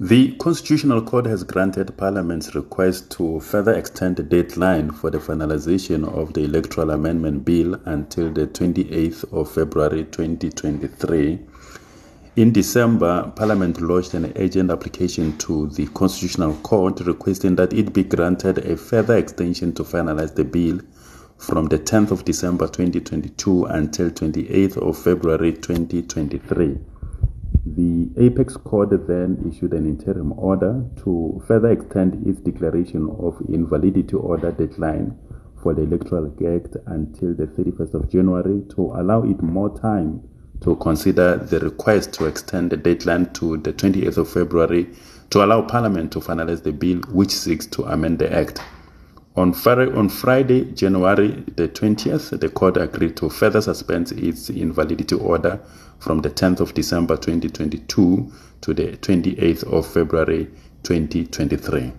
The Constitutional Court has granted Parliament's request to further extend the deadline for the finalization of the Electoral Amendment Bill until the 28th of February 2023. In December, Parliament lodged an urgent application to the Constitutional Court requesting that it be granted a further extension to finalize the bill from the 10th of December 2022 until 28th of February 2023. The Apex Court then issued an interim order to further extend its declaration of invalidity order deadline for the Electoral Act until the 31st of January to allow it more time to consider the request to extend the deadline to the 28th of February to allow Parliament to finalize the bill which seeks to amend the Act. On Friday, January the 20th, the court agreed to further suspend its invalidity order from the 10th of December 2022 to the 28th of February 2023.